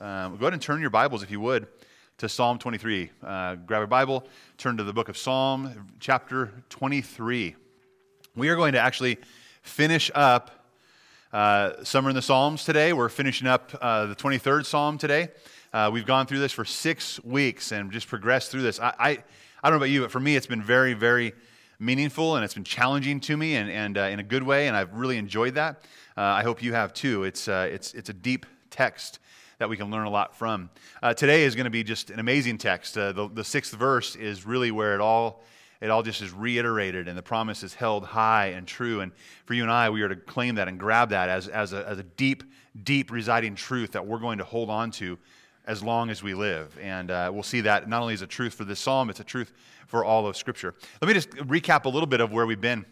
Um, go ahead and turn your Bibles, if you would, to Psalm 23. Uh, grab a Bible, turn to the book of Psalm, chapter 23. We are going to actually finish up uh, Summer in the Psalms today. We're finishing up uh, the 23rd Psalm today. Uh, we've gone through this for six weeks and just progressed through this. I, I, I don't know about you, but for me, it's been very, very meaningful and it's been challenging to me and, and uh, in a good way, and I've really enjoyed that. Uh, I hope you have too. It's, uh, it's, it's a deep text that we can learn a lot from. Uh, today is going to be just an amazing text. Uh, the, the sixth verse is really where it all it all just is reiterated and the promise is held high and true. And for you and I, we are to claim that and grab that as, as, a, as a deep, deep residing truth that we're going to hold on to as long as we live. And uh, we'll see that not only is a truth for this psalm, it's a truth for all of Scripture. Let me just recap a little bit of where we've been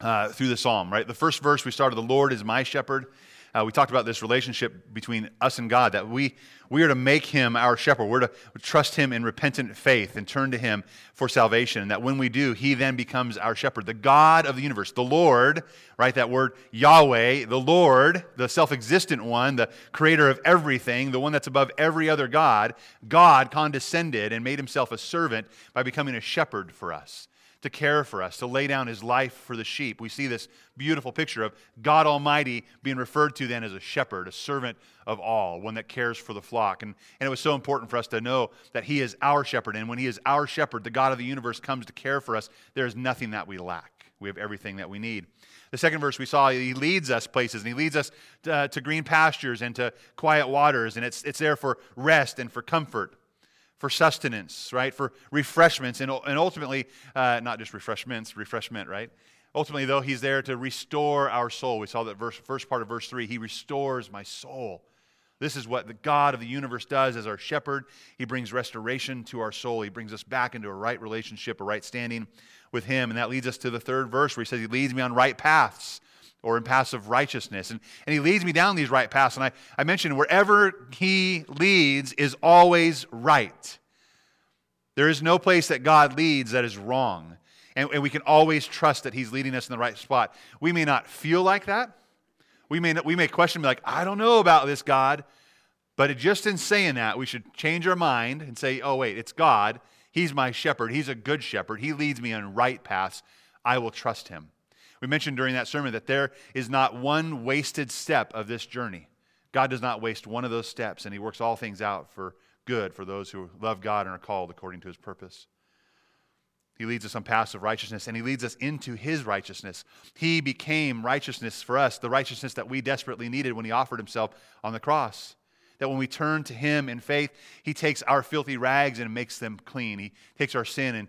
uh, through the psalm, right? The first verse we started, The Lord is my shepherd. Uh, we talked about this relationship between us and God, that we, we are to make him our shepherd. We're to trust him in repentant faith and turn to him for salvation. And that when we do, he then becomes our shepherd. The God of the universe, the Lord, right? That word Yahweh, the Lord, the self existent one, the creator of everything, the one that's above every other God, God condescended and made himself a servant by becoming a shepherd for us to care for us, to lay down his life for the sheep. We see this beautiful picture of God Almighty being referred to then as a shepherd, a servant of all, one that cares for the flock. And, and it was so important for us to know that he is our shepherd. And when he is our shepherd, the God of the universe comes to care for us, there is nothing that we lack. We have everything that we need. The second verse we saw, he leads us places, and he leads us to, uh, to green pastures and to quiet waters, and it's, it's there for rest and for comfort for sustenance, right? For refreshments, and, and ultimately, uh, not just refreshments, refreshment, right? Ultimately, though, he's there to restore our soul. We saw that verse, first part of verse 3 He restores my soul. This is what the God of the universe does as our shepherd. He brings restoration to our soul. He brings us back into a right relationship, a right standing with Him. And that leads us to the third verse where He says, He leads me on right paths or in paths of righteousness. And, and he leads me down these right paths. And I, I mentioned wherever he leads is always right. There is no place that God leads that is wrong. And, and we can always trust that he's leading us in the right spot. We may not feel like that. We may, we may question, be like, I don't know about this God. But just in saying that, we should change our mind and say, oh, wait, it's God. He's my shepherd. He's a good shepherd. He leads me on right paths. I will trust him. We mentioned during that sermon that there is not one wasted step of this journey. God does not waste one of those steps, and He works all things out for good for those who love God and are called according to His purpose. He leads us on paths of righteousness, and He leads us into His righteousness. He became righteousness for us, the righteousness that we desperately needed when He offered Himself on the cross. That when we turn to Him in faith, He takes our filthy rags and makes them clean. He takes our sin and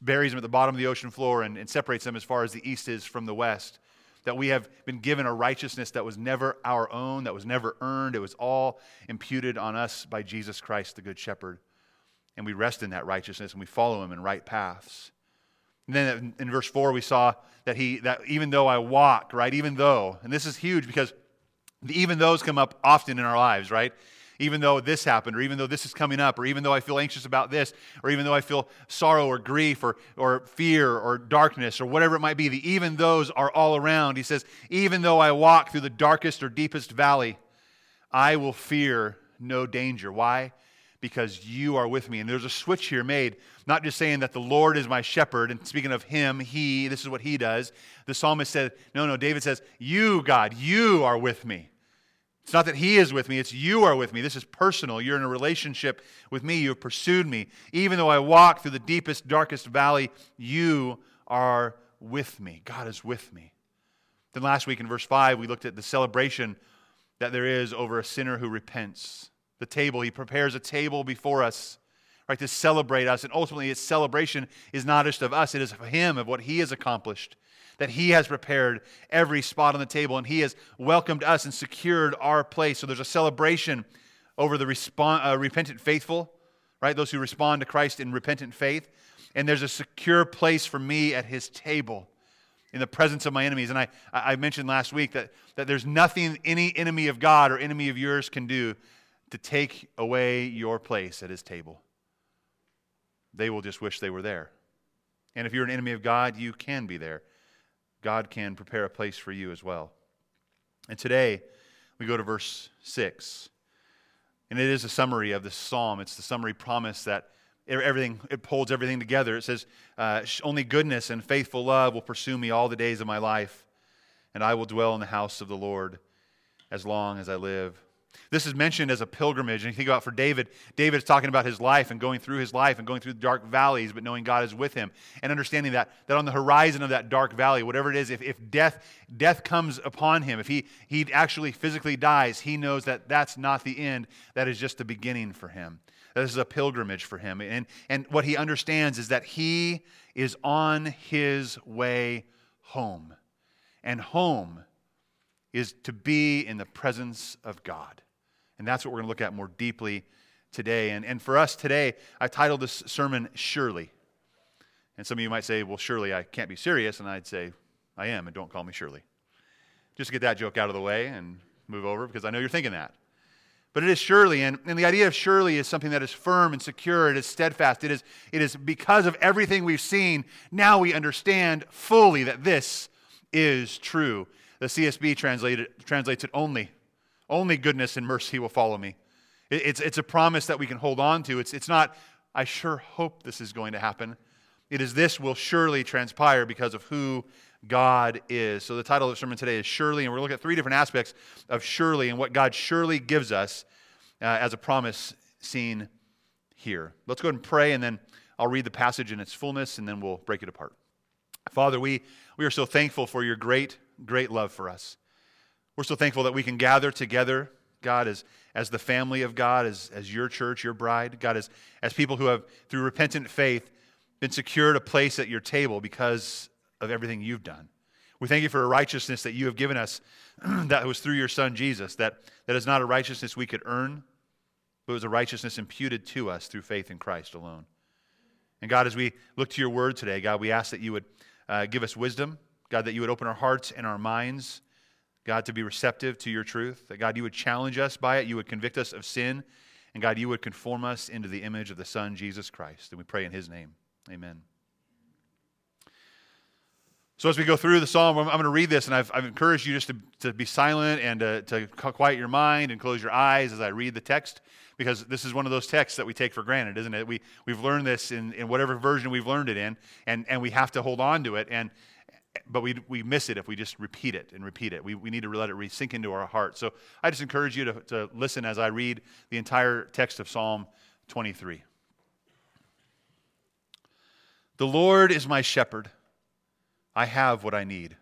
buries them at the bottom of the ocean floor and, and separates them as far as the east is from the west. That we have been given a righteousness that was never our own, that was never earned. It was all imputed on us by Jesus Christ, the Good Shepherd. And we rest in that righteousness and we follow him in right paths. And then in verse 4, we saw that he that even though I walk, right? Even though, and this is huge because even those come up often in our lives, right? Even though this happened, or even though this is coming up, or even though I feel anxious about this, or even though I feel sorrow or grief or, or fear or darkness or whatever it might be, the even those are all around. He says, Even though I walk through the darkest or deepest valley, I will fear no danger. Why? Because you are with me. And there's a switch here made, not just saying that the Lord is my shepherd, and speaking of him, he, this is what he does. The psalmist said, No, no, David says, You, God, you are with me. It's not that He is with me, it's you are with me. This is personal. You're in a relationship with me. You have pursued me. Even though I walk through the deepest, darkest valley, you are with me. God is with me. Then last week in verse 5, we looked at the celebration that there is over a sinner who repents. The table, He prepares a table before us. Right, to celebrate us. And ultimately, its celebration is not just of us, it is of Him, of what He has accomplished that He has prepared every spot on the table and He has welcomed us and secured our place. So there's a celebration over the respond, uh, repentant faithful, right? Those who respond to Christ in repentant faith. And there's a secure place for me at His table in the presence of my enemies. And I, I mentioned last week that, that there's nothing any enemy of God or enemy of yours can do to take away your place at His table. They will just wish they were there. And if you're an enemy of God, you can be there. God can prepare a place for you as well. And today, we go to verse 6. And it is a summary of this psalm. It's the summary promise that everything it holds everything together. It says, uh, "Only goodness and faithful love will pursue me all the days of my life, and I will dwell in the house of the Lord as long as I live." This is mentioned as a pilgrimage. And you think about for David, David is talking about his life and going through his life and going through dark valleys, but knowing God is with him and understanding that, that on the horizon of that dark valley, whatever it is, if, if death, death comes upon him, if he, he actually physically dies, he knows that that's not the end. That is just the beginning for him. That this is a pilgrimage for him. And, and what he understands is that he is on his way home. And home is to be in the presence of God. And that's what we're going to look at more deeply today. And, and for us today, I titled this sermon Surely. And some of you might say, well, surely I can't be serious. And I'd say, I am, and don't call me Shirley. Just to get that joke out of the way and move over because I know you're thinking that. But it is surely, and, and the idea of surely is something that is firm and secure, it is steadfast. It is, it is because of everything we've seen, now we understand fully that this is true. The CSB translated, translates it only. Only goodness and mercy will follow me. It's, it's a promise that we can hold on to. It's, it's not, I sure hope this is going to happen. It is, this will surely transpire because of who God is. So the title of the sermon today is Surely, and we're looking at three different aspects of surely and what God surely gives us uh, as a promise seen here. Let's go ahead and pray, and then I'll read the passage in its fullness, and then we'll break it apart. Father, we, we are so thankful for your great great love for us. We're so thankful that we can gather together, God, as, as the family of God, as, as your church, your bride, God, as, as people who have, through repentant faith, been secured a place at your table because of everything you've done. We thank you for a righteousness that you have given us that was through your Son, Jesus, that, that is not a righteousness we could earn, but it was a righteousness imputed to us through faith in Christ alone. And God, as we look to your word today, God, we ask that you would uh, give us wisdom, God, that you would open our hearts and our minds, God, to be receptive to your truth. That, God, you would challenge us by it. You would convict us of sin. And, God, you would conform us into the image of the Son, Jesus Christ. And we pray in his name. Amen. So, as we go through the psalm, I'm, going to read this, and I've, I've encouraged you just to, to be silent and uh, to, to quiet your mind and close your eyes as I read the text, because this is one of those texts that we take for granted, isn't it? We, we've learned this in, in whatever version we've learned it in, and, and we have to hold on to it. And, but we, we miss it if we just repeat it and repeat it. We, we need to let it sink into our heart. So I just encourage you to, to listen as I read the entire text of Psalm 23. The Lord is my shepherd. I have what I need.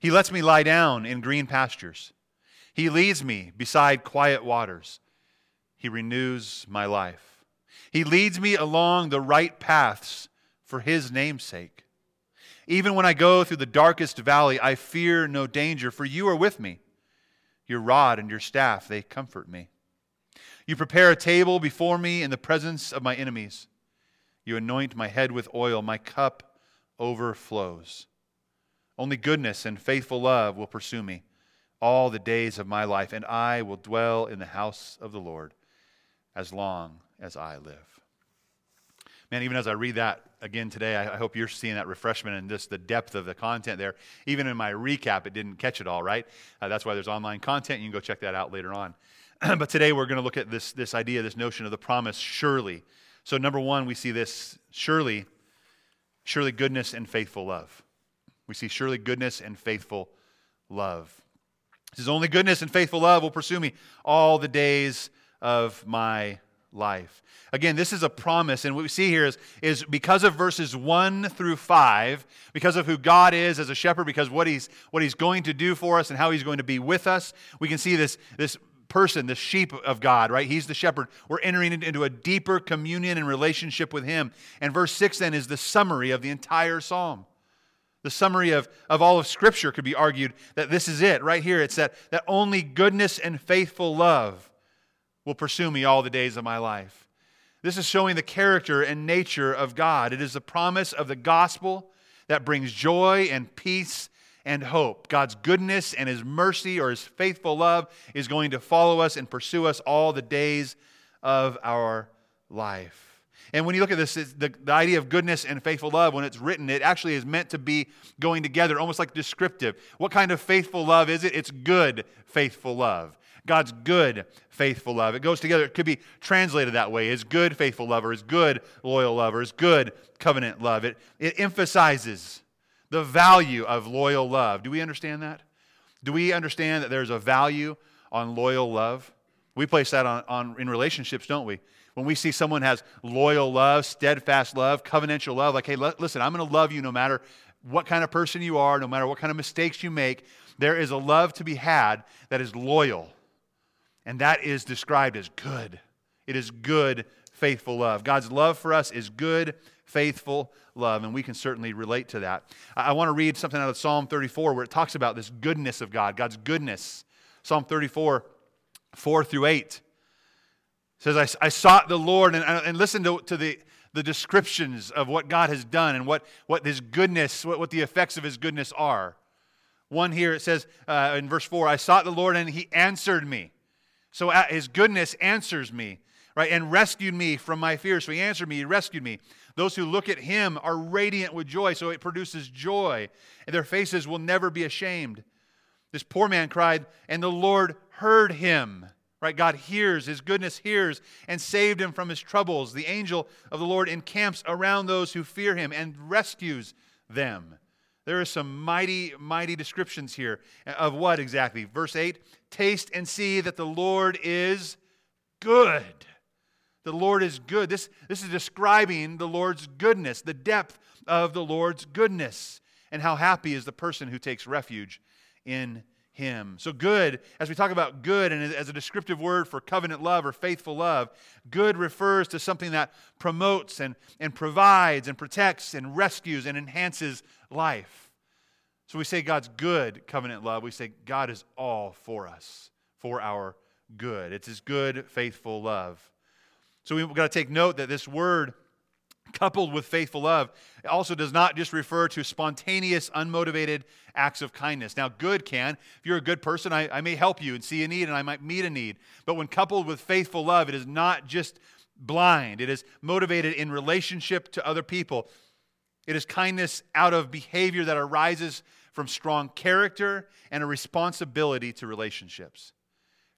He lets me lie down in green pastures. He leads me beside quiet waters. He renews my life. He leads me along the right paths for his name's sake. Even when I go through the darkest valley, I fear no danger, for you are with me. Your rod and your staff, they comfort me. You prepare a table before me in the presence of my enemies. You anoint my head with oil, my cup overflows. Only goodness and faithful love will pursue me all the days of my life, and I will dwell in the house of the Lord as long as I live man, even as I read that again today, I, hope you're seeing that refreshment and just the depth of the content there. Even in my recap, it didn't catch it all, right? Uh, that's why there's online content. You can go check that out later on. but today we're going to look at this, this idea, this notion of the promise, surely. So, number one, we see this surely, surely goodness and faithful love. We see surely goodness and faithful love. His only goodness and faithful love will pursue me all the days of my life. Again, this is a promise, and what we see here is, is because of verses 1 through 5, because of who God is as a shepherd, because what he's, what he's going to do for us and how he's going to be with us, we can see this, this person, the sheep of God, right? He's the shepherd. We're entering into a deeper communion and relationship with him. And verse 6 then is the summary of the entire psalm. The summary of, of all of Scripture could be argued that this is it right here. It's that, that only goodness and faithful love will pursue me all the days of my life. This is showing the character and nature of God. It is the promise of the gospel that brings joy and peace and hope. God's goodness and his mercy or his faithful love is going to follow us and pursue us all the days of our life. And when you look at this, the, the idea of goodness and faithful love, when it's written, it actually is meant to be going together, almost like descriptive. What kind of faithful love is it? It's good, faithful love. God's good, faithful love. It goes together. It could be translated that way His good, faithful lover, His good, loyal lover, His good, covenant love. It, it emphasizes the value of loyal love. Do we understand that? Do we understand that there's a value on loyal love? We place that on, on in relationships, don't we? When we see someone has loyal love, steadfast love, covenantal love, like, hey, listen, I'm going to love you no matter what kind of person you are, no matter what kind of mistakes you make. There is a love to be had that is loyal. And that is described as good. It is good, faithful love. God's love for us is good, faithful love, and we can certainly relate to that. I want to read something out of Psalm 34 where it talks about this goodness of God, God's goodness. Psalm 34, 4 through 8 says, I, I sought the Lord, and, and listen to, to the, the descriptions of what God has done and what, what his goodness, what, what the effects of his goodness are. One here, it says uh, in verse 4, I sought the Lord, and he answered me. So uh, his goodness answers me, right? And rescued me from my fear. So he answered me, he rescued me. Those who look at him are radiant with joy, so it produces joy, and their faces will never be ashamed. This poor man cried, and the Lord heard him. Right? God hears, his goodness hears, and saved him from his troubles. The angel of the Lord encamps around those who fear him and rescues them. There are some mighty, mighty descriptions here of what exactly? Verse 8 Taste and see that the Lord is good. The Lord is good. This, this is describing the Lord's goodness, the depth of the Lord's goodness, and how happy is the person who takes refuge in him. So, good, as we talk about good and as a descriptive word for covenant love or faithful love, good refers to something that promotes and, and provides and protects and rescues and enhances life. So, we say God's good covenant love. We say God is all for us, for our good. It's his good, faithful love. So we've got to take note that this word, coupled with faithful love, also does not just refer to spontaneous, unmotivated acts of kindness. Now, good can. If you're a good person, I, I may help you and see a need, and I might meet a need. But when coupled with faithful love, it is not just blind, it is motivated in relationship to other people. It is kindness out of behavior that arises from strong character and a responsibility to relationships.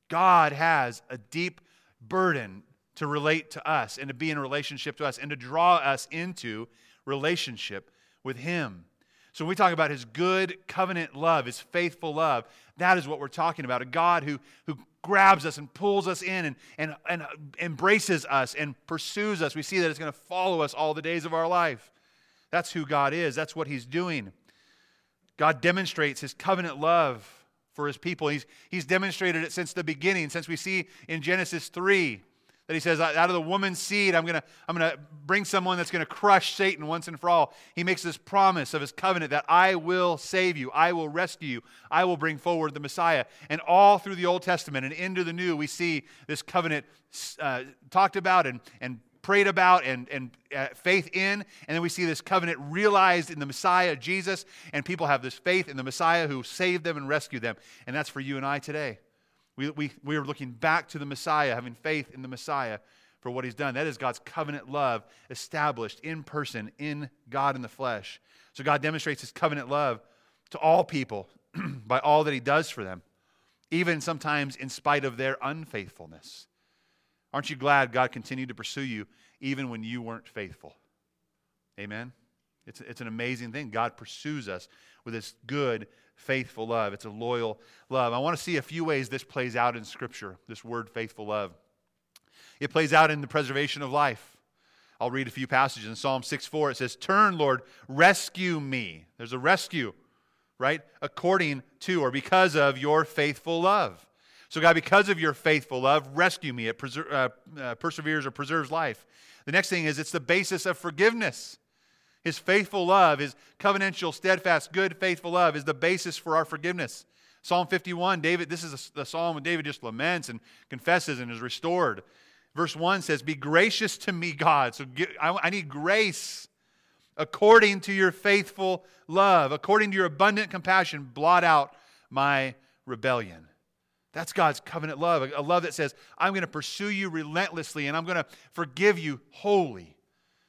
God has a deep burden to relate to us and to be in relationship to us and to draw us into relationship with Him. So when we talk about His good covenant love, His faithful love, that is what we're talking about. A God who, who grabs us and pulls us in and, and, and embraces us and pursues us. We see that it's going to follow us all the days of our life. That's who God is, that's what He's doing. God demonstrates His covenant love for His people. He's, he's demonstrated it since the beginning, since we see in Genesis 3 that he says, out of the woman's seed, I'm going to I'm going to bring someone that's going to crush Satan once and for all. He makes this promise of his covenant that I will save you, I will rescue you, I will bring forward the Messiah. And all through the Old Testament and into the New, we see this covenant uh, talked about and, and prayed about and, and uh, faith in. And then we see this covenant realized in the Messiah, Jesus, and people have this faith in the Messiah who saved them and rescued them. And that's for you and I today. We, we, we are looking back to the Messiah, having faith in the Messiah for what he's done. That is God's covenant love established in person, in God in the flesh. So God demonstrates his covenant love to all people by all that he does for them, even sometimes in spite of their unfaithfulness. Aren't you glad God continued to pursue you even when you weren't faithful? Amen? It's, it's an amazing thing. God pursues us with this good, faithful love. It's a loyal love. I want to see a few ways this plays out in Scripture, this word faithful love. It plays out in the preservation of life. I'll read a few passages. In Psalm 6 4, it says, Turn, Lord, rescue me. There's a rescue, right? According to or because of your faithful love. So, God, because of your faithful love, rescue me. It preser- uh, uh, perseveres or preserves life. The next thing is it's the basis of forgiveness. His faithful love, his covenantal, steadfast, good, faithful love is the basis for our forgiveness. Psalm 51, David, this is the psalm when David just laments and confesses and is restored. Verse 1 says, Be gracious to me, God. So I need grace according to your faithful love, according to your abundant compassion, blot out my rebellion. That's God's covenant love, a love that says, I'm going to pursue you relentlessly and I'm going to forgive you wholly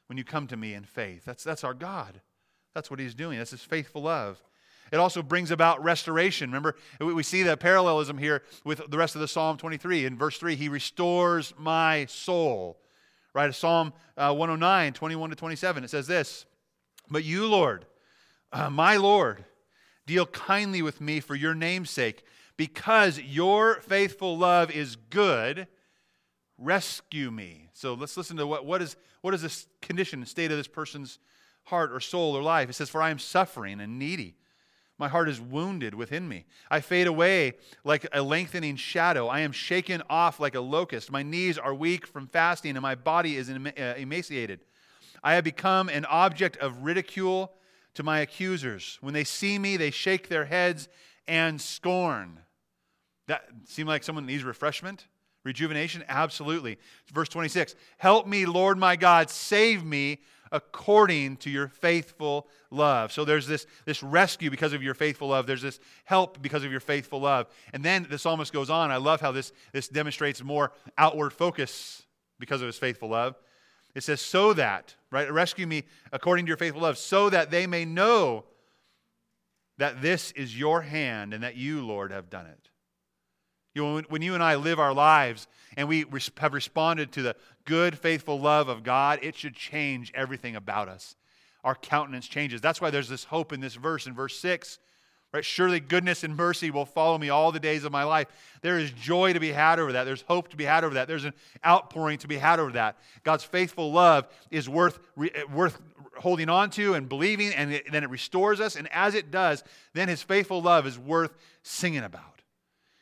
when you come to me in faith. That's, that's our God. That's what he's doing. That's his faithful love. It also brings about restoration. Remember, we see that parallelism here with the rest of the Psalm 23. In verse 3, He restores my soul. Right? Psalm uh, 109, 21 to 27, it says this But you, Lord, uh, my Lord, deal kindly with me for your name's sake. Because your faithful love is good, rescue me. So let's listen to what, what, is, what is this condition, state of this person's heart or soul or life. It says, For I am suffering and needy. My heart is wounded within me. I fade away like a lengthening shadow. I am shaken off like a locust. My knees are weak from fasting, and my body is uh, emaciated. I have become an object of ridicule to my accusers. When they see me, they shake their heads and scorn. That seem like someone needs refreshment? Rejuvenation? Absolutely. Verse 26 Help me, Lord my God, save me according to your faithful love. So there's this, this rescue because of your faithful love. There's this help because of your faithful love. And then the psalmist goes on. I love how this, this demonstrates more outward focus because of his faithful love. It says, so that, right? Rescue me according to your faithful love, so that they may know that this is your hand and that you, Lord, have done it. You know, when you and I live our lives and we have responded to the good, faithful love of God, it should change everything about us. Our countenance changes. That's why there's this hope in this verse, in verse 6. Right? Surely goodness and mercy will follow me all the days of my life. There is joy to be had over that. There's hope to be had over that. There's an outpouring to be had over that. God's faithful love is worth, eh, worth holding on to and believing, and it, then it restores us. And as it does, then his faithful love is worth singing about.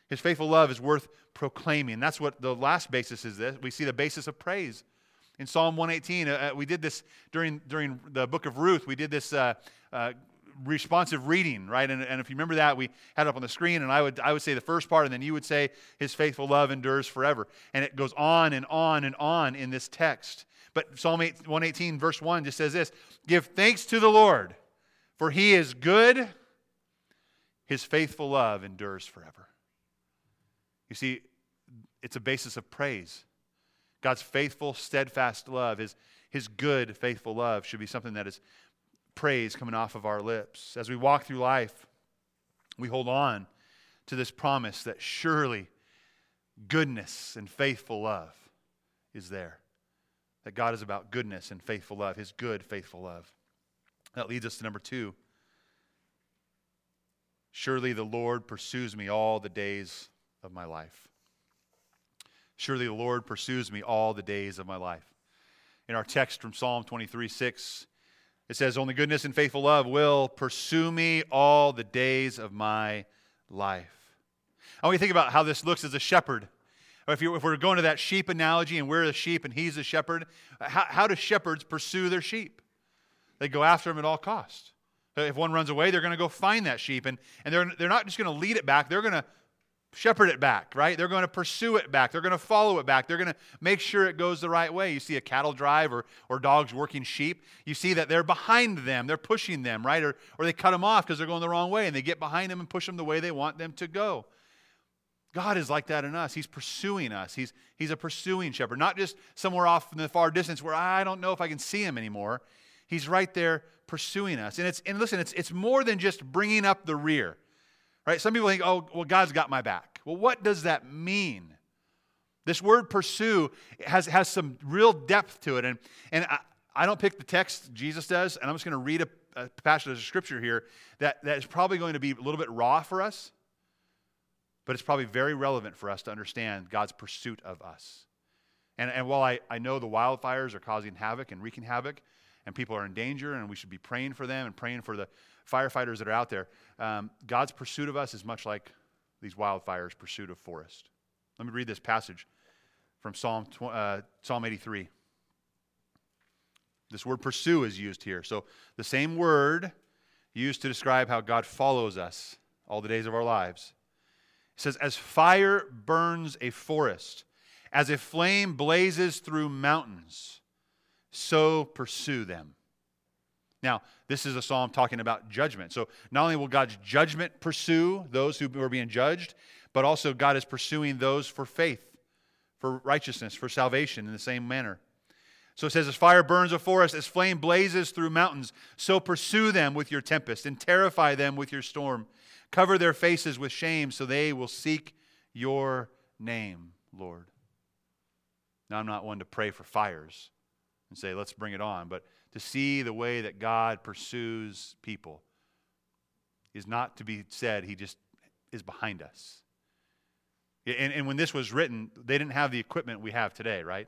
His faithful love is worth proclaiming. That's what the last basis is. This. We see the basis of praise. In Psalm 118, uh, uh, we did this during, during the book of Ruth. We did this uh, uh, responsive reading, right? And, and if you remember that, we had it up on the screen, and I would, I would say the first part, and then you would say, His faithful love endures forever. And it goes on and on and on in this text. But Psalm 8, 118, verse 1 just says this Give thanks to the Lord, for He is good, His faithful love endures forever. You see, it's a basis of praise. God's faithful, steadfast love, his, his good, faithful love should be something that is praise coming off of our lips. As we walk through life, we hold on to this promise that surely goodness and faithful love is there. That God is about goodness and faithful love, his good, faithful love. That leads us to number two. Surely the Lord pursues me all the days of my life. Surely the Lord pursues me all the days of my life. In our text from Psalm 23 6, it says, Only goodness and faithful love will pursue me all the days of my life. I want you to think about how this looks as a shepherd. If, if, we're going to that sheep analogy and we're the sheep and he's the shepherd, how, how do shepherds pursue their sheep? They go after them at all costs. If one runs away, they're going to go find that sheep. And, and they're, they're not just going to lead it back, they're going to shepherd it back, right? They're going to pursue it back. They're going to follow it back. They're going to make sure it goes the right way. You see a cattle drive or, or dogs working sheep, you see that they're behind them. They're pushing them, right? Or, or they cut them off because they're going the wrong way and they get behind them and push them the way they want them to go. God is like that in us. He's pursuing us. He's, he's a pursuing shepherd, not just somewhere off in the far distance where I don't know if I can see him anymore. He's right there pursuing us. And, it's, and listen, it's, it's more than just bringing up the rear. Right? Some people think, oh, well, God's got my back. Well, what does that mean? This word pursue has, has some real depth to it. And, and I, I don't pick the text, Jesus does, and I'm just going to read a, a passage of scripture here that, that is probably going to be a little bit raw for us, but it's probably very relevant for us to understand God's pursuit of us. And, and while I, I know the wildfires are causing havoc and wreaking havoc, and people are in danger, and we should be praying for them and praying for the firefighters that are out there, um, God's pursuit of us is much like these wildfires' pursuit of forest. Let me read this passage from Psalm, uh, Psalm 83. This word pursue is used here. So the same word used to describe how God follows us all the days of our lives. It says, As fire burns a forest, as a flame blazes through mountains, so pursue them. Now, this is a psalm talking about judgment. So, not only will God's judgment pursue those who are being judged, but also God is pursuing those for faith, for righteousness, for salvation in the same manner. So it says, As fire burns a forest, as flame blazes through mountains, so pursue them with your tempest and terrify them with your storm. Cover their faces with shame so they will seek your name, Lord. Now, I'm not one to pray for fires and say, let's bring it on, but to see the way that God pursues people is not to be said, He just is behind us. And, and when this was written, they didn't have the equipment we have today, right?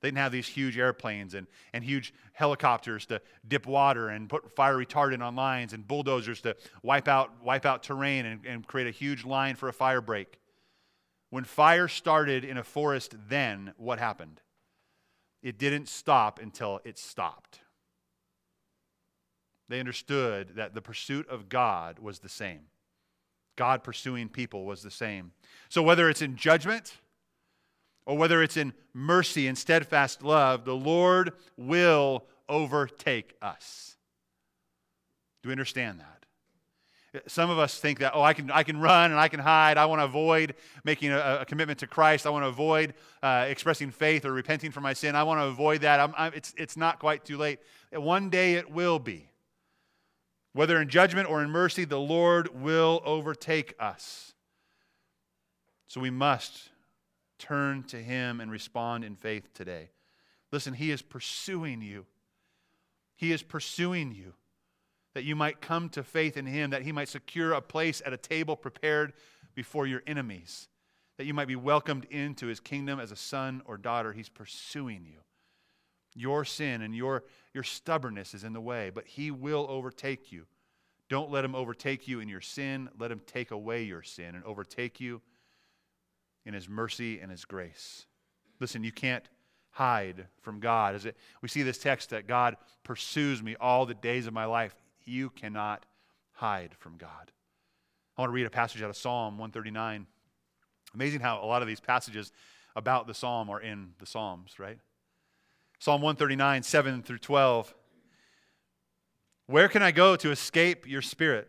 They didn't have these huge airplanes and, and huge helicopters to dip water and put fire retardant on lines and bulldozers to wipe out, wipe out terrain and, and create a huge line for a fire break. When fire started in a forest, then what happened? It didn't stop until it stopped. They understood that the pursuit of God was the same. God pursuing people was the same. So whether it's in judgment, or whether it's in mercy and steadfast love, the Lord will overtake us. Do we understand that? Some of us think that, oh, I can, I can run and I can hide. I want to avoid making a, a commitment to Christ. I want to avoid uh, expressing faith or repenting for my sin. I want to avoid that. I'm, I'm, it's, it's not quite too late. One day it will be. Whether in judgment or in mercy, the Lord will overtake us. So we must turn to Him and respond in faith today. Listen, He is pursuing you. He is pursuing you that you might come to faith in Him, that He might secure a place at a table prepared before your enemies, that you might be welcomed into His kingdom as a son or daughter. He's pursuing you. Your sin and your, your stubbornness is in the way, but He will overtake you. Don't let Him overtake you in your sin. Let Him take away your sin and overtake you in His mercy and His grace. Listen, you can't hide from God. As it, we see this text that God pursues me all the days of my life. You cannot hide from God. I want to read a passage out of Psalm 139. Amazing how a lot of these passages about the psalm are in the Psalms, right? Psalm 139, 7 through 12. Where can I go to escape your spirit?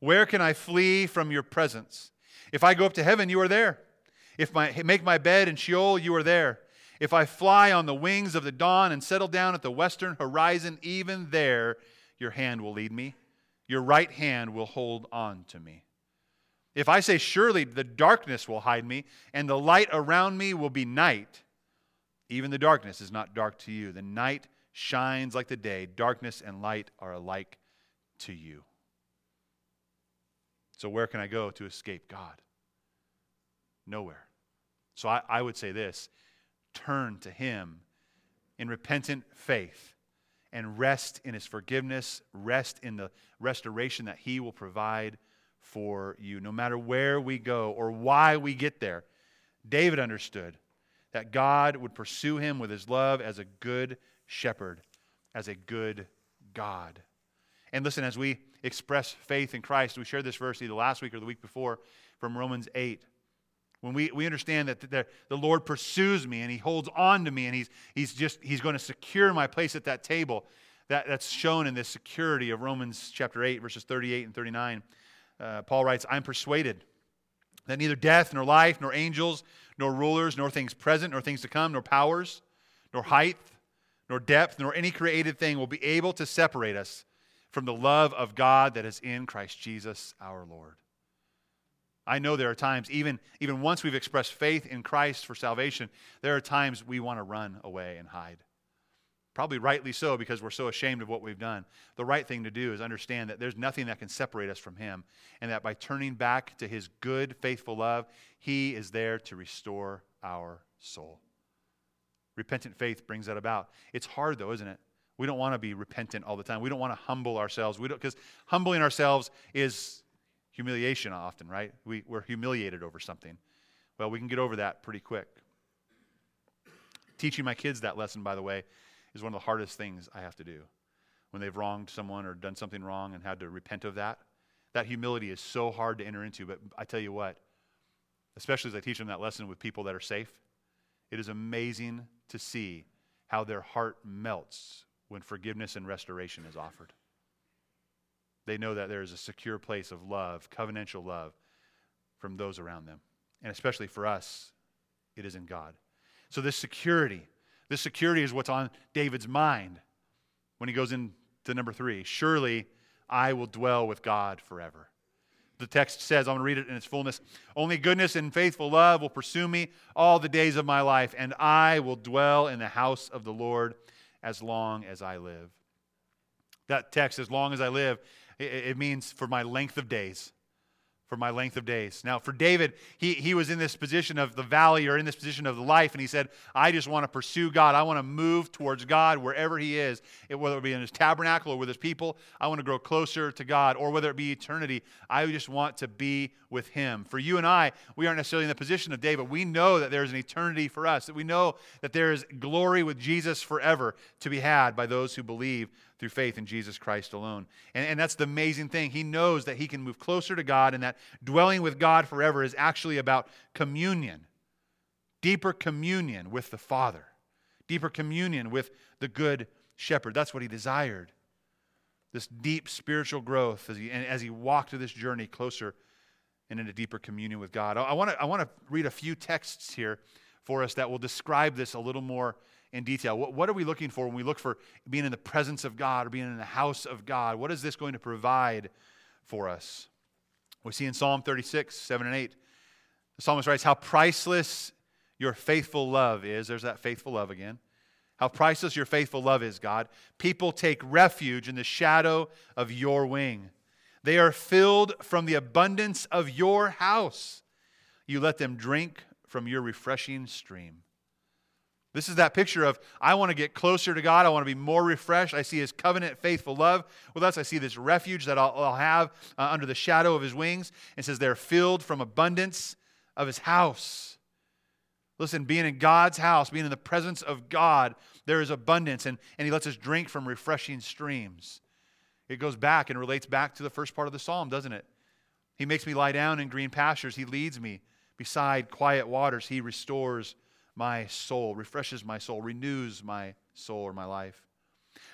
Where can I flee from your presence? If I go up to heaven, you are there. If I make my bed in Sheol, you are there. If I fly on the wings of the dawn and settle down at the western horizon, even there your hand will lead me. Your right hand will hold on to me. If I say, Surely the darkness will hide me, and the light around me will be night, even the darkness is not dark to you. The night shines like the day. Darkness and light are alike to you. So, where can I go to escape God? Nowhere. So, I, I would say this turn to Him in repentant faith and rest in His forgiveness, rest in the restoration that He will provide for you. No matter where we go or why we get there, David understood that God would pursue him with his love as a good shepherd, as a good God. And listen, as we express faith in Christ. We shared this verse either last week or the week before from Romans 8. When we, we understand that the, the Lord pursues me and He holds on to me and He's, he's just He's going to secure my place at that table, that, that's shown in this security of Romans chapter 8, verses 38 and 39. Uh, Paul writes, I'm persuaded that neither death, nor life, nor angels, nor rulers, nor things present, nor things to come, nor powers, nor height, nor depth, nor any created thing will be able to separate us from the love of God that is in Christ Jesus our Lord. I know there are times, even, even once we've expressed faith in Christ for salvation, there are times we want to run away and hide. Probably rightly so because we're so ashamed of what we've done. The right thing to do is understand that there's nothing that can separate us from Him, and that by turning back to His good, faithful love, He is there to restore our soul. Repentant faith brings that about. It's hard, though, isn't it? We don't want to be repentant all the time. We don't want to humble ourselves. We don't because humbling ourselves is humiliation often, right? We, we're humiliated over something. Well, we can get over that pretty quick. Teaching my kids that lesson, by the way, is one of the hardest things I have to do. When they've wronged someone or done something wrong and had to repent of that, that humility is so hard to enter into. But I tell you what, especially as I teach them that lesson with people that are safe, it is amazing to see how their heart melts when forgiveness and restoration is offered. They know that there is a secure place of love, covenantal love, from those around them. And especially for us, it is in God. So, this security, This security is what's on David's mind when he goes into number three. Surely I will dwell with God forever. The text says, I'm going to read it in its fullness. Only goodness and faithful love will pursue me all the days of my life, and I will dwell in the house of the Lord as long as I live. That text, as long as I live, it, means for my length of days for my length of days. Now, for David, he, he was in this position of the valley or in this position of the life, and he said, I just want to pursue God. I want to move towards God wherever he is, whether it be in his tabernacle or with his people. I want to grow closer to God, or whether it be eternity. I just want to be with him. For you and I, we aren't necessarily in the position of David. We know that there's an eternity for us, that we know that there is glory with Jesus forever to be had by those who believe through faith in Jesus Christ alone. And, and that's the amazing thing. He knows that he can move closer to God and that dwelling with God forever is actually about communion, deeper communion with the Father, deeper communion with the Good Shepherd. That's what he desired. This deep spiritual growth as he, as he walked through this journey closer and into deeper communion with God. I, want to I wanna read a few texts here for us that will describe this a little more in detail. What, what are we looking for when we look for being in the presence of God or being in the house of God? What is this going to provide for us? We see in Psalm 36, 7 and 8, the psalmist writes, How priceless your faithful love is. There's that faithful love again. How priceless your faithful love is, God. People take refuge in the shadow of your wing. They are filled from the abundance of your house. You let them drink from your refreshing stream. This is that picture of I want to get closer to God. I want to be more refreshed. I see His covenant, faithful love with us. I see this refuge that I'll, I'll have uh, under the shadow of His wings. It says they're filled from abundance of His house. Listen, being in God's house, being in the presence of God, there is abundance, and, and He lets us drink from refreshing streams. It goes back and relates back to the first part of the psalm, doesn't it? He makes me lie down in green pastures. He leads me beside quiet waters. He restores my soul, refreshes my soul, renews my soul or my life.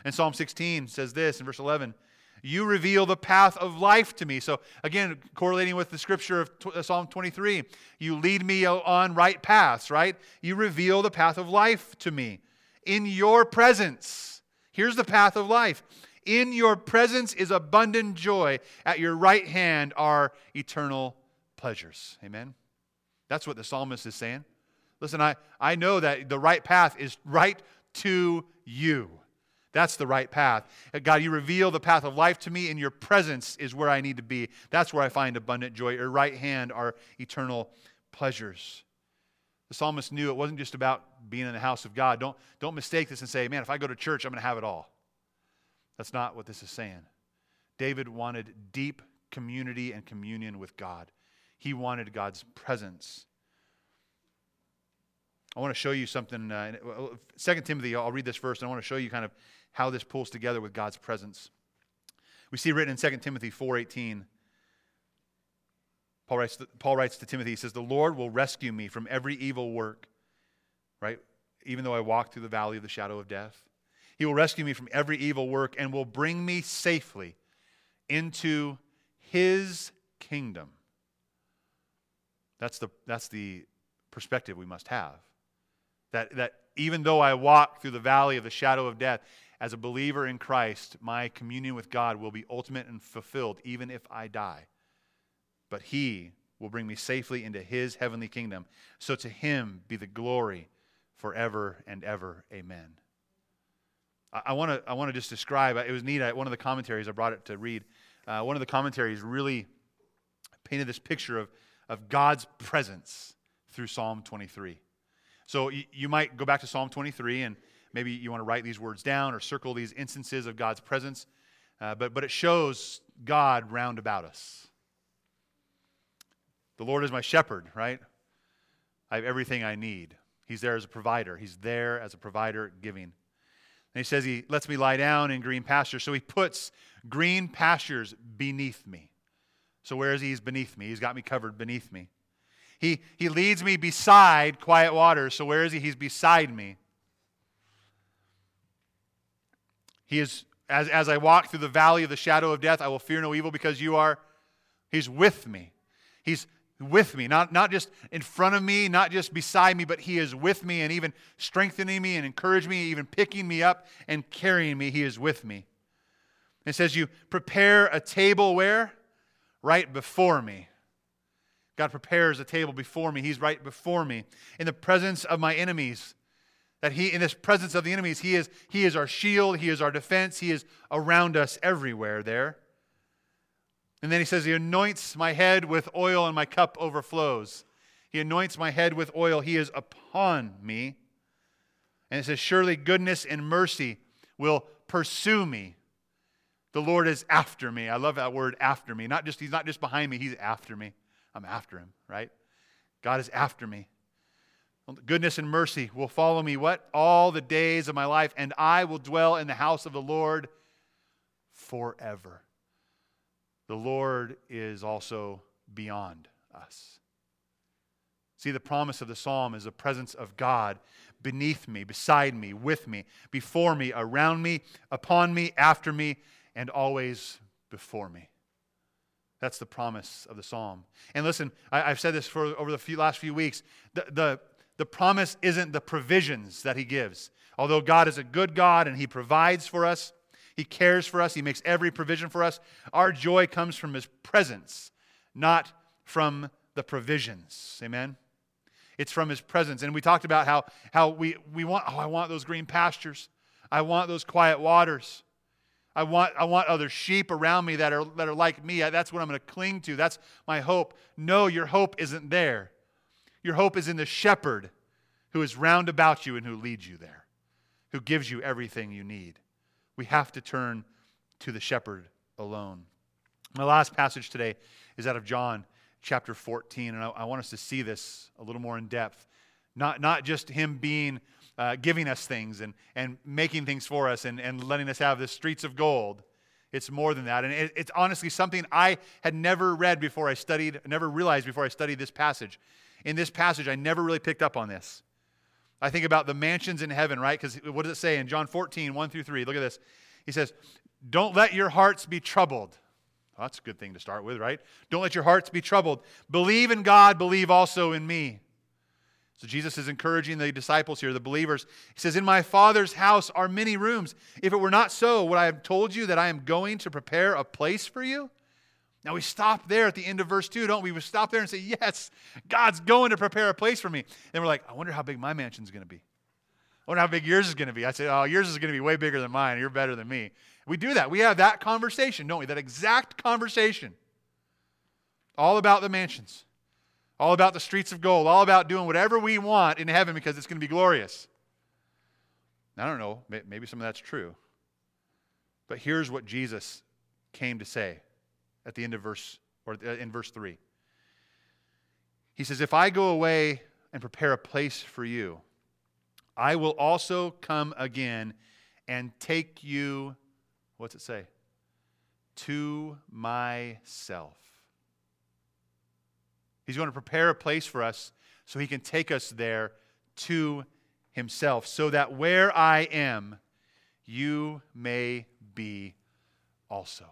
And Psalm 16 says this in verse 11 You reveal the path of life to me. So, again, correlating with the scripture of uh, Psalm 23, you lead me on right paths, right? You reveal the path of life to me. In your presence, here's the path of life. In your presence is abundant joy. At your right hand are eternal pleasures. Amen. That's what the psalmist is saying. Listen, I, I know that the right path is right to you. That's the right path. Uh, God, you reveal the path of life to me, and your presence is where I need to be. That's where I find abundant joy. Your right hand are eternal pleasures. The psalmist knew it wasn't just about being in the house of God. Don't, don't mistake this and say, man, if I go to church, I'm going to have it all. That's not what this is saying. David wanted deep community and communion with God, he wanted God's presence. I want to show you something. Uh, 2 Timothy, I'll read this first, and I want to show you kind of how this pulls together with God's presence. We see written in 2 Timothy 4.18, Paul writes, Paul writes to Timothy, he says, The Lord will rescue me from every evil work, right? Even though I walk through the valley of the shadow of death. He will rescue me from every evil work and will bring me safely into his kingdom. That's the, that's the perspective we must have. That, that even though I walk through the valley of the shadow of death, as a believer in Christ, my communion with God will be ultimate and fulfilled, even if I die. But He will bring me safely into His heavenly kingdom. So to Him be the glory forever and ever. Amen. I want to I want to just describe. It was neat. One of the commentaries I brought it to read. Uh, one of the commentaries really painted this picture of of God's presence through Psalm 23. So you, you might go back to Psalm 23 and maybe you want to write these words down or circle these instances of God's presence. Uh, but, but it shows God round about us. The Lord is my shepherd, right? I have everything I need. He's there as a provider. He's there as a provider giving. And he says he lets me lie down in green pastures. So he puts green pastures beneath me. So where is he? He's beneath me. He's got me covered beneath me. He, he leads me beside quiet waters. So where is he? He's beside me. He is, as, as I walk through the valley of the shadow of death, I will fear no evil because you are, he's with me. He's with me, not, not just in front of me, not just beside me, but He is with me and even strengthening me and encouraging me, even picking me up and carrying me. He is with me. It says, You prepare a table where? Right before me. God prepares a table before me. He's right before me. In the presence of my enemies, that he in this presence of the enemies, he is, he is our shield, he is our defense, he is around us everywhere there. And then he says, He anoints my head with oil and my cup overflows. He anoints my head with oil. He is upon me. And it says, Surely goodness and mercy will pursue me. The Lord is after me. I love that word after me. Not just, he's not just behind me, he's after me. I'm after him, right? God is after me. Goodness and mercy will follow me what? All the days of my life, and I will dwell in the house of the Lord forever. The Lord is also beyond us. See, the promise of the psalm is the presence of God beneath me, beside me, with me, before me, around me, upon me, after me, and always before me. That's the promise of the psalm. And listen, I, have said this for over the few, last few weeks. The, the, the promise isn't the provisions that he gives. Although God is a good God and he provides for us, he cares for us, he makes every provision for us, our joy comes from his presence, not from the provisions. Amen? It's from his presence. And we talked about how, how we, we want, oh, I want those green pastures. I want those quiet waters. I want, I want other sheep around me that are, that are like me. That's what I'm going to cling to. That's my hope. No, your hope isn't there. Your hope is in the shepherd who is round about you and who leads you there, who gives you everything you need. We have to turn to the shepherd alone. My last passage today is out of John chapter 14, and I, I want us to see this a little more in depth. Not, not just him being uh, giving us things and, and making things for us and, and letting us have the streets of gold. It's more than that. And it, it's honestly something I had never read before I studied, never realized before I studied this passage in this passage, I never really picked up on this. I think about the mansions in heaven, right? Because what does it say in John 14, 1 through 3? Look at this. He says, Don't let your hearts be troubled. Well, that's a good thing to start with, right? Don't let your hearts be troubled. Believe in God, believe also in me. So Jesus is encouraging the disciples here, the believers. He says, In my Father's house are many rooms. If it were not so, would I have told you that I am going to prepare a place for you? Now we stop there at the end of verse 2, don't we? We stop there and say, Yes, God's going to prepare a place for me. And we're like, I wonder how big my mansion's going to be. I wonder how big yours is going to be. I say, Oh, yours is going to be way bigger than mine. You're better than me. We do that. We have that conversation, don't we? That exact conversation. All about the mansions, all about the streets of gold, all about doing whatever we want in heaven because it's going to be glorious. I don't know. Maybe some of that's true. But here's what Jesus came to say at the end of verse, or uh, in verse 3. He says, If I go away and prepare a place for you, I will also come again and take you, what's it say? To myself. He's going to prepare a place for us so he can take us there to himself, so that where I am, you may be also.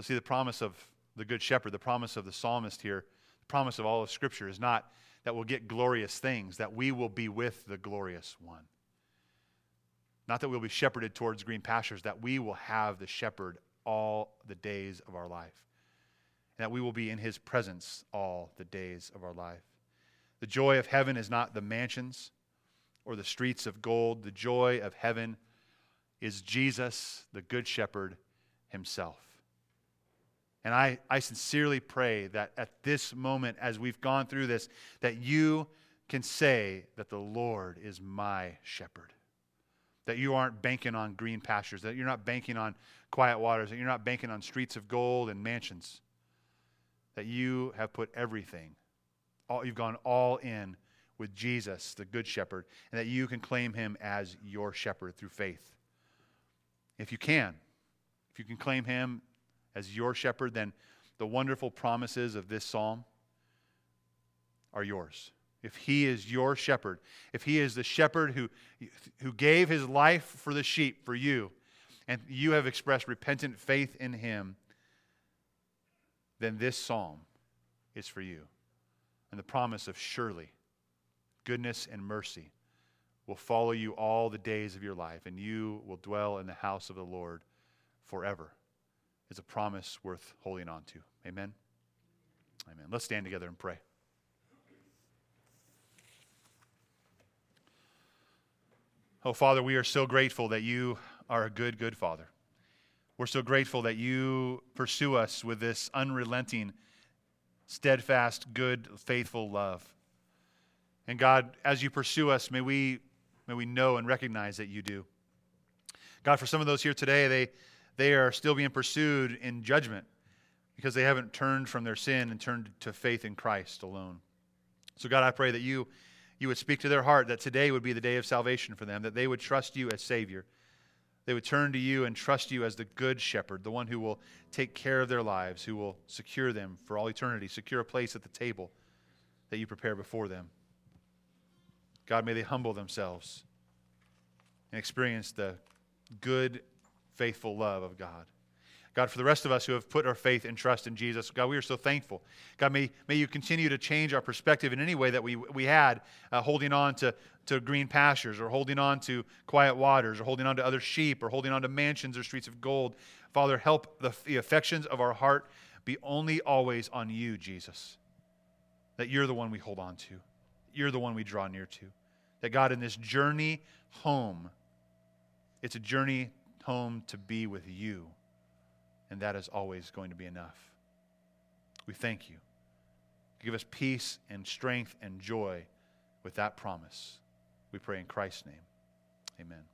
Let's see the promise of the Good Shepherd, the promise of the psalmist here, the promise of all of Scripture is not that we'll get glorious things, that we will be with the glorious one. Not that we'll be shepherded towards green pastures, that we will have the shepherd all the days of our life. And that we will be in his presence all the days of our life. The joy of heaven is not the mansions or the streets of gold. The joy of heaven is Jesus, the Good Shepherd, himself. And I, I sincerely pray that at this moment, as we've gone through this, that you can say that the Lord is my shepherd. That you aren't banking on green pastures, that you're not banking on quiet waters, that you're not banking on streets of gold and mansions. That you have put everything, all, you've gone all in with Jesus, the Good Shepherd, and that you can claim him as your shepherd through faith. If you can, if you can claim him as your shepherd, then the wonderful promises of this psalm are yours. If he is your shepherd, if he is the shepherd who, who gave his life for the sheep, for you, and you have expressed repentant faith in him, then this psalm is for you. And the promise of surely goodness and mercy will follow you all the days of your life, and you will dwell in the house of the Lord forever. Is a promise worth holding on to. Amen. Amen. Let's stand together and pray. Oh, Father, we are so grateful that you are a good, good Father. We're so grateful that you pursue us with this unrelenting, steadfast, good, faithful love. And God, as you pursue us, may we, may we know and recognize that you do. God, for some of those here today, they, they are still being pursued in judgment because they haven't turned from their sin and turned to faith in Christ alone. So, God, I pray that you, you would speak to their heart, that today would be the day of salvation for them, that they would trust you as Savior. They would turn to you and trust you as the good shepherd, the one who will take care of their lives, who will secure them for all eternity, secure a place at the table that you prepare before them. God, may they humble themselves and experience the good, faithful love of God. God, for the rest of us who have put our faith and trust in Jesus, God, we are so thankful. God, may, may you continue to change our perspective in any way that we, we had, uh, holding on to, to green pastures or holding on to quiet waters or holding on to other sheep or holding on to mansions or streets of gold. Father, help the, the affections of our heart be only always on you, Jesus. That you're the one we hold on to, you're the one we draw near to. That God, in this journey home, it's a journey home to be with you and that is always going to be enough. We thank you. Give us peace and strength and joy with that promise. We pray in Christ's name. Amen.